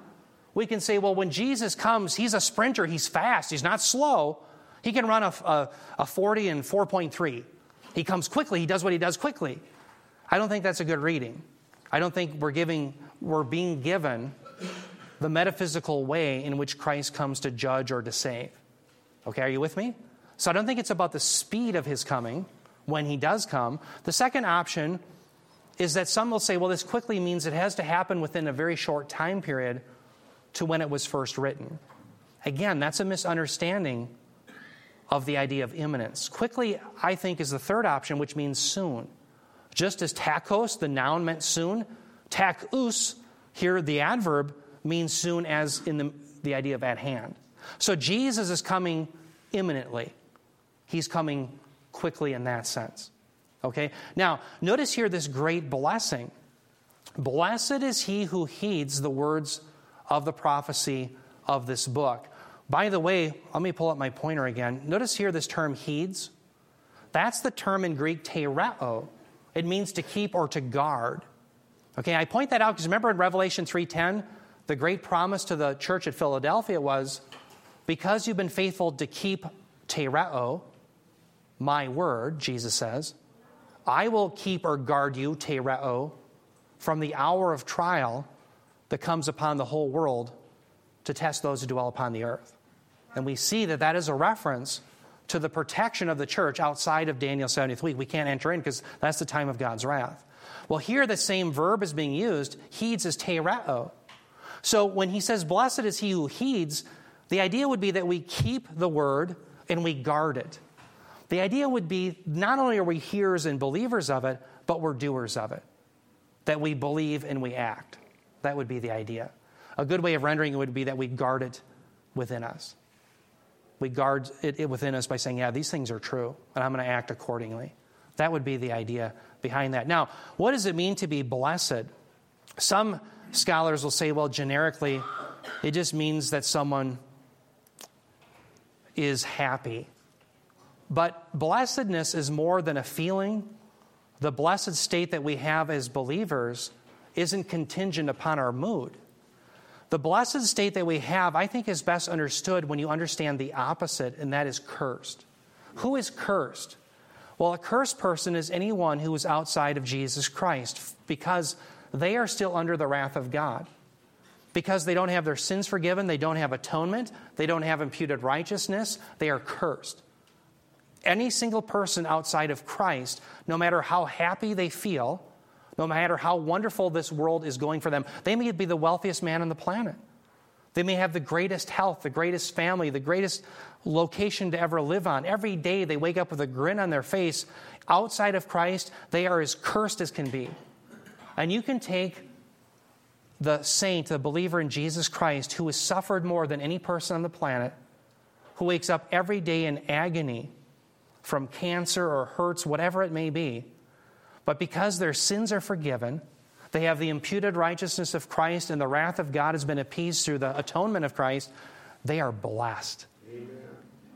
we can say, well, when Jesus comes, he's a sprinter, he's fast, he's not slow. He can run a, a, a 40 and 4.3. He comes quickly, he does what he does quickly. I don't think that's a good reading. I don't think we're giving, we're being given the metaphysical way in which Christ comes to judge or to save. Okay, are you with me? So I don't think it's about the speed of his coming when he does come. The second option is that some will say, well, this quickly means it has to happen within a very short time period to when it was first written. Again, that's a misunderstanding of the idea of imminence. Quickly, I think, is the third option, which means soon. Just as tachos, the noun, meant soon, tachus, here the adverb, means soon as in the, the idea of at hand. So Jesus is coming imminently. He's coming quickly in that sense. Okay? Now, notice here this great blessing. Blessed is he who heeds the words of the prophecy of this book. By the way, let me pull up my pointer again. Notice here this term heeds. That's the term in Greek tereo. It means to keep or to guard. Okay, I point that out because remember in Revelation 3:10, the great promise to the church at Philadelphia was because you've been faithful to keep tereo, my word, Jesus says, I will keep or guard you, tereo, from the hour of trial that comes upon the whole world to test those who dwell upon the earth. And we see that that is a reference to the protection of the church outside of Daniel's 70th week. We can't enter in because that's the time of God's wrath. Well, here the same verb is being used. Heeds is tereo. So when he says, Blessed is he who heeds, the idea would be that we keep the word and we guard it. The idea would be not only are we hearers and believers of it, but we're doers of it. That we believe and we act. That would be the idea. A good way of rendering it would be that we guard it within us. We guard it, it within us by saying, Yeah, these things are true, and I'm going to act accordingly. That would be the idea behind that. Now, what does it mean to be blessed? Some scholars will say, well, generically, it just means that someone is happy. But blessedness is more than a feeling. The blessed state that we have as believers isn't contingent upon our mood. The blessed state that we have, I think, is best understood when you understand the opposite, and that is cursed. Who is cursed? Well, a cursed person is anyone who is outside of Jesus Christ because they are still under the wrath of God. Because they don't have their sins forgiven, they don't have atonement, they don't have imputed righteousness, they are cursed. Any single person outside of Christ, no matter how happy they feel, no matter how wonderful this world is going for them, they may be the wealthiest man on the planet. They may have the greatest health, the greatest family, the greatest location to ever live on. Every day they wake up with a grin on their face. Outside of Christ, they are as cursed as can be. And you can take the saint, the believer in Jesus Christ, who has suffered more than any person on the planet, who wakes up every day in agony from cancer or hurts, whatever it may be. But because their sins are forgiven, they have the imputed righteousness of Christ, and the wrath of God has been appeased through the atonement of Christ. They are blessed. Amen.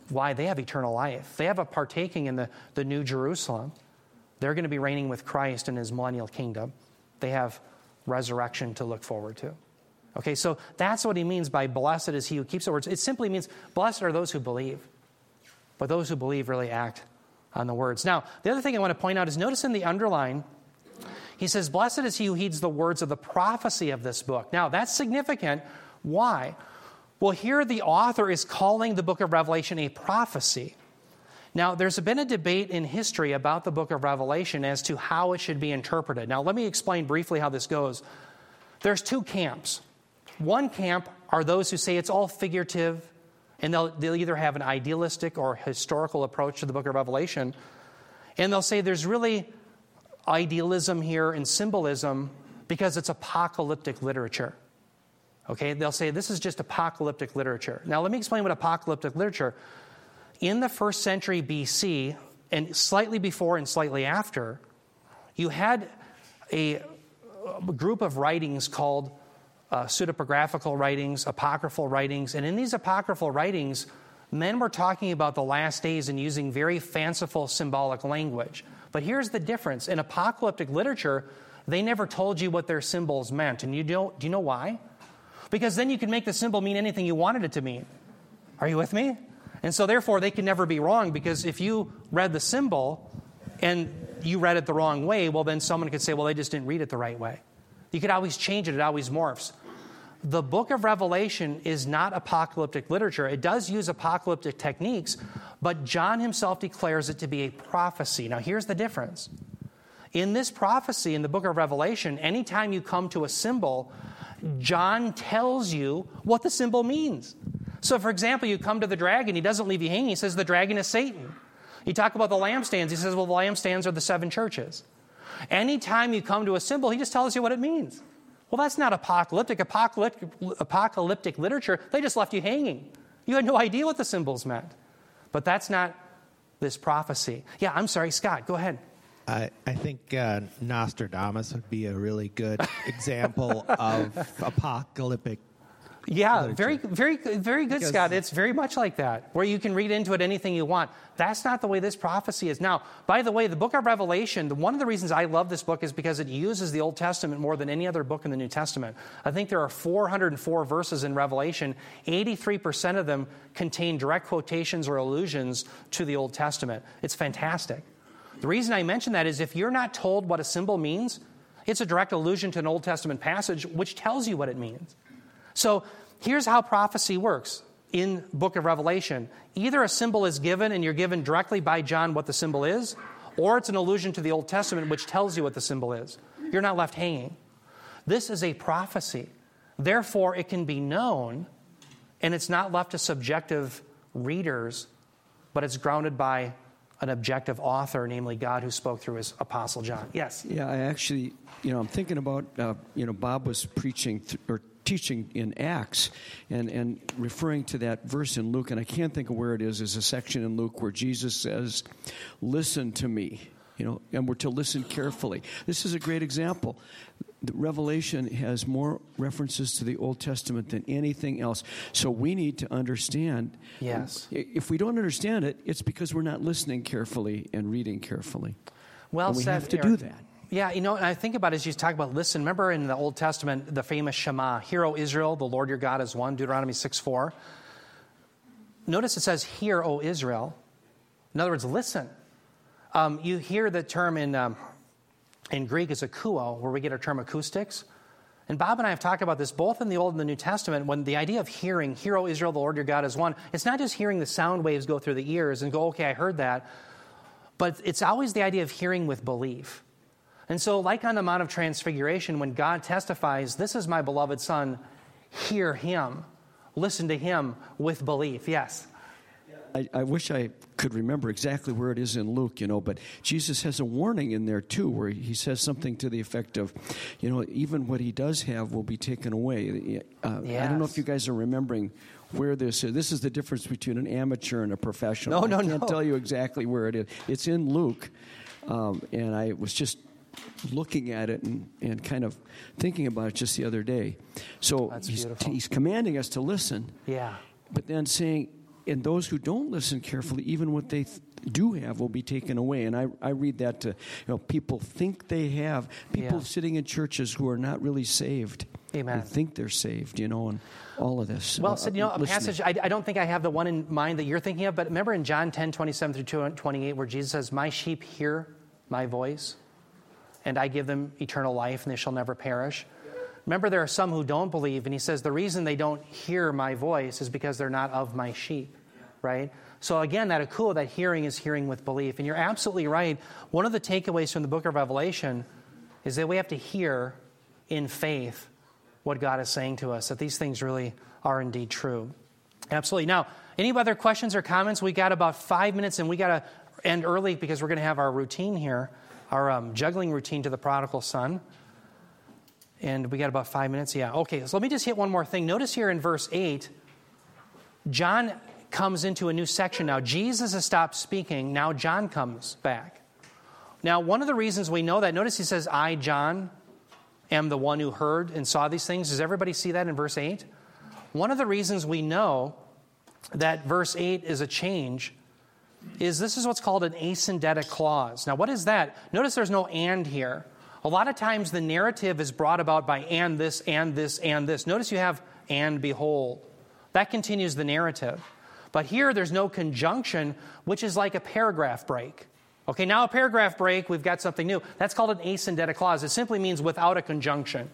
Why? They have eternal life. They have a partaking in the, the New Jerusalem. They're going to be reigning with Christ in his millennial kingdom. They have resurrection to look forward to. Okay, so that's what he means by blessed is he who keeps the words. It simply means blessed are those who believe. But those who believe really act on the words. Now, the other thing I want to point out is notice in the underline, he says, Blessed is he who heeds the words of the prophecy of this book. Now, that's significant. Why? Well, here the author is calling the book of Revelation a prophecy. Now, there's been a debate in history about the book of Revelation as to how it should be interpreted. Now, let me explain briefly how this goes. There's two camps. One camp are those who say it's all figurative, and they'll, they'll either have an idealistic or historical approach to the book of Revelation, and they'll say there's really idealism here and symbolism because it's apocalyptic literature. Okay, they'll say this is just apocalyptic literature. Now, let me explain what apocalyptic literature. In the first century BC, and slightly before and slightly after, you had a, a group of writings called uh, pseudepigraphical writings, apocryphal writings, and in these apocryphal writings, men were talking about the last days and using very fanciful symbolic language. But here's the difference in apocalyptic literature, they never told you what their symbols meant. And you don't, do you know why? Because then you can make the symbol mean anything you wanted it to mean. Are you with me? And so, therefore, they can never be wrong because if you read the symbol and you read it the wrong way, well, then someone could say, well, they just didn't read it the right way. You could always change it, it always morphs. The book of Revelation is not apocalyptic literature. It does use apocalyptic techniques, but John himself declares it to be a prophecy. Now, here's the difference. In this prophecy in the book of Revelation, anytime you come to a symbol, John tells you what the symbol means. So, for example, you come to the dragon, he doesn't leave you hanging. He says the dragon is Satan. You talk about the lampstands, he says, well, the lampstands are the seven churches. Anytime you come to a symbol, he just tells you what it means. Well, that's not apocalyptic. Apocalyptic, apocalyptic literature, they just left you hanging. You had no idea what the symbols meant. But that's not this prophecy. Yeah, I'm sorry, Scott, go ahead. I, I think uh, Nostradamus would be a really good example of apocalyptic yeah, very, very, very good, Because- Scott. It's very much like that, where you can read into it anything you want. That's not the way this prophecy is. Now, by the way, the book of Revelation, one of the reasons I love this book is because it uses the Old Testament more than any other book in the New Testament. I think there are 404 verses in Revelation. 83% of them contain direct quotations or allusions to the Old Testament. It's fantastic. The reason I mention that is if you're not told what a symbol means, it's a direct allusion to an Old Testament passage which tells you what it means. So here's how prophecy works in book of Revelation. Either a symbol is given and you're given directly by John what the symbol is, or it's an allusion to the Old Testament which tells you what the symbol is. You're not left hanging. This is a prophecy. Therefore, it can be known and it's not left to subjective readers, but it's grounded by an objective author, namely God who spoke through his apostle John. Yes. Yeah, I actually, you know, I'm thinking about, uh, you know, Bob was preaching th- or teaching in Acts and, and referring to that verse in Luke, and I can't think of where it is. There's a section in Luke where Jesus says, Listen to me, you know, and we're to listen carefully. This is a great example. The Revelation has more references to the Old Testament than anything else. So we need to understand. Yes. If we don't understand it, it's because we're not listening carefully and reading carefully. Well And we said, have to do that. Yeah, you know, and I think about it as you talk about listen. Remember in the Old Testament, the famous Shema, Hear, O Israel, the Lord your God is one, Deuteronomy 6 4. Notice it says, Hear, O Israel. In other words, listen. Um, you hear the term in, um, in Greek is akuo, where we get our term acoustics. And Bob and I have talked about this both in the Old and the New Testament when the idea of hearing, Hear, O Israel, the Lord your God is one, it's not just hearing the sound waves go through the ears and go, okay, I heard that, but it's always the idea of hearing with belief. And so, like on the Mount of Transfiguration, when God testifies, This is my beloved Son, hear him, listen to him with belief. Yes. I, I wish I could remember exactly where it is in Luke, you know, but Jesus has a warning in there too, where he says something to the effect of, you know, even what he does have will be taken away. Uh, I don't know if you guys are remembering where this is. This is the difference between an amateur and a professional. No, no, I can't no. tell you exactly where it is. It's in Luke, um, and I was just looking at it and, and kind of thinking about it just the other day. So he's, he's commanding us to listen Yeah. but then saying, and those who don't listen carefully, even what they th- do have will be taken away. And I, I read that to, you know, people think they have, people Yeah. sitting in churches who are not really saved. Amen. Think they're saved, you know, and all of this. Well Uh, said, you know, a listening. passage, I, I don't think I have the one in mind that you're thinking of, but remember in John 10, 27 through 28, where Jesus says, My sheep hear my voice, and I give them eternal life, and they shall never perish. Remember, there are some who don't believe, and he says, The reason they don't hear my voice is because they're not of my sheep, right? So, again, that akuo, that hearing is hearing with belief. And you're absolutely right. One of the takeaways from the book of Revelation is that we have to hear in faith what God is saying to us, that these things really are indeed true. Absolutely. Now, any other questions or comments? We got about five minutes, and we got to end early because we're going to have our routine here, our um, juggling routine to the prodigal son. And we got about five minutes. Yeah. Okay. So let me just hit one more thing. Notice here in verse 8, John comes into a new section now. Jesus has stopped speaking. Now John comes back. Now, one of the reasons we know that, notice he says, I, John, am the one who heard and saw these things. Does everybody see that in verse 8? One of the reasons we know that verse 8 is a change is this is what's called an asyndetic clause. Now, what is that? Notice there's no and here. A lot of times the narrative is brought about by and this, and this, and this. Notice you have and behold. That continues the narrative. But here there's no conjunction, which is like a paragraph break. Okay, now a paragraph break, we've got something new. That's called an asyndetic clause. It simply means without a conjunction.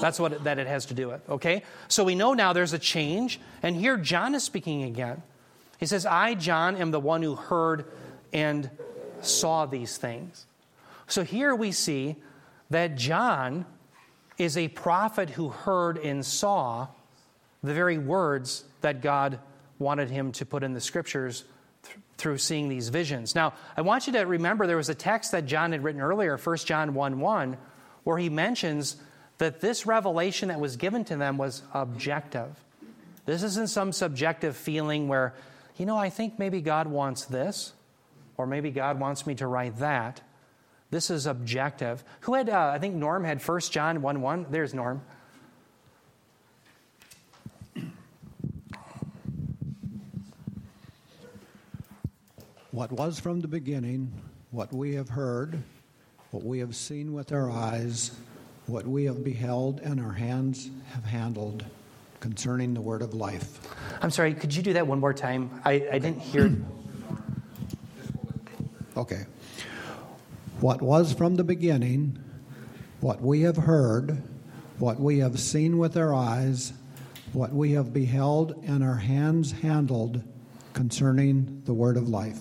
That's what it, that it has to do with. Okay? So we know now there's a change, and here John is speaking again. He says, I, John, am the one who heard and saw these things. So here we see that John is a prophet who heard and saw the very words that God wanted him to put in the scriptures th- through seeing these visions. Now, I want you to remember there was a text that John had written earlier, 1 John 1 1, where he mentions that this revelation that was given to them was objective. This isn't some subjective feeling where, you know, I think maybe God wants this, or maybe God wants me to write that. This is objective. Who had, uh, I think Norm had 1 John 1 1. There's Norm. What was from the beginning, what we have heard, what we have seen with our eyes, what we have beheld and our hands have handled concerning the word of life. I'm sorry, could you do that one more time? I, I didn't hear. Okay. What was from the beginning, what we have heard, what we have seen with our eyes, what we have beheld and our hands handled concerning the word of life.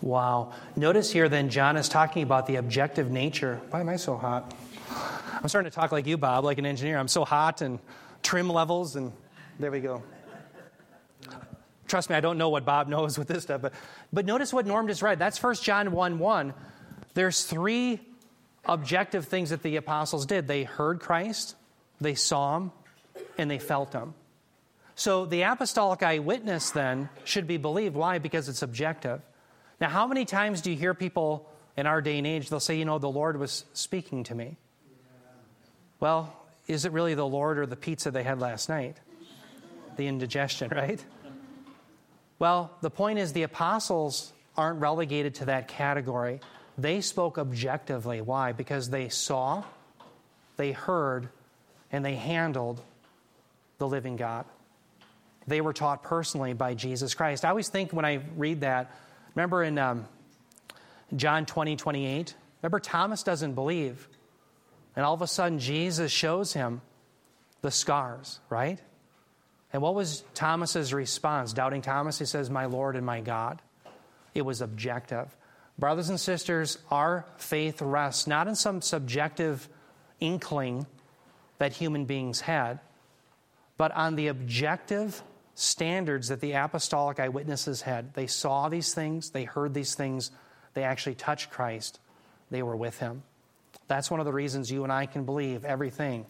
Wow. Notice here then, John is talking about the objective nature. Why am I so hot? I'm starting to talk like you, Bob, like an engineer. I'm so hot and trim levels, and there we go. Trust me, I don't know what Bob knows with this stuff, but, but notice what Norm just read. That's 1 John 1 1. There's three objective things that the apostles did they heard Christ, they saw him, and they felt him. So the apostolic eyewitness then should be believed. Why? Because it's objective. Now, how many times do you hear people in our day and age, they'll say, you know, the Lord was speaking to me? Well, is it really the Lord or the pizza they had last night? The indigestion, right? Well, the point is the apostles aren't relegated to that category. They spoke objectively. Why? Because they saw, they heard, and they handled the living God. They were taught personally by Jesus Christ. I always think when I read that, remember in um, John 20, 28, remember Thomas doesn't believe. And all of a sudden, Jesus shows him the scars, right? And what was Thomas's response? Doubting Thomas, he says, My Lord and my God. It was objective. Brothers and sisters, our faith rests not in some subjective inkling that human beings had, but on the objective standards that the apostolic eyewitnesses had. They saw these things, they heard these things, they actually touched Christ, they were with him. That's one of the reasons you and I can believe everything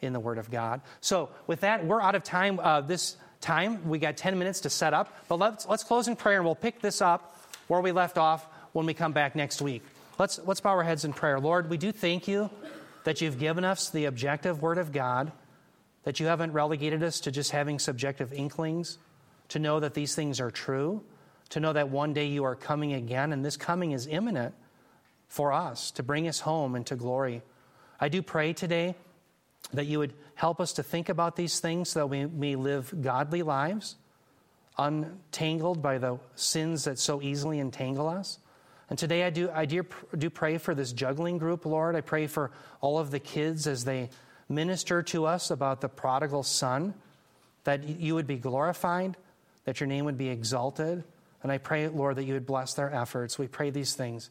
in the Word of God. So, with that, we're out of time uh, this time. We got 10 minutes to set up, but let's, let's close in prayer and we'll pick this up where we left off when we come back next week. Let's, let's bow our heads in prayer. Lord, we do thank you that you've given us the objective Word of God, that you haven't relegated us to just having subjective inklings, to know that these things are true, to know that one day you are coming again, and this coming is imminent for us to bring us home into glory. I do pray today that you would help us to think about these things so that we may live godly lives, untangled by the sins that so easily entangle us. And today I do, I do, do pray for this juggling group, Lord. I pray for all of the kids as they minister to us about the prodigal son, that you would be glorified, that your name would be exalted. And I pray, Lord, that you would bless their efforts. We pray these things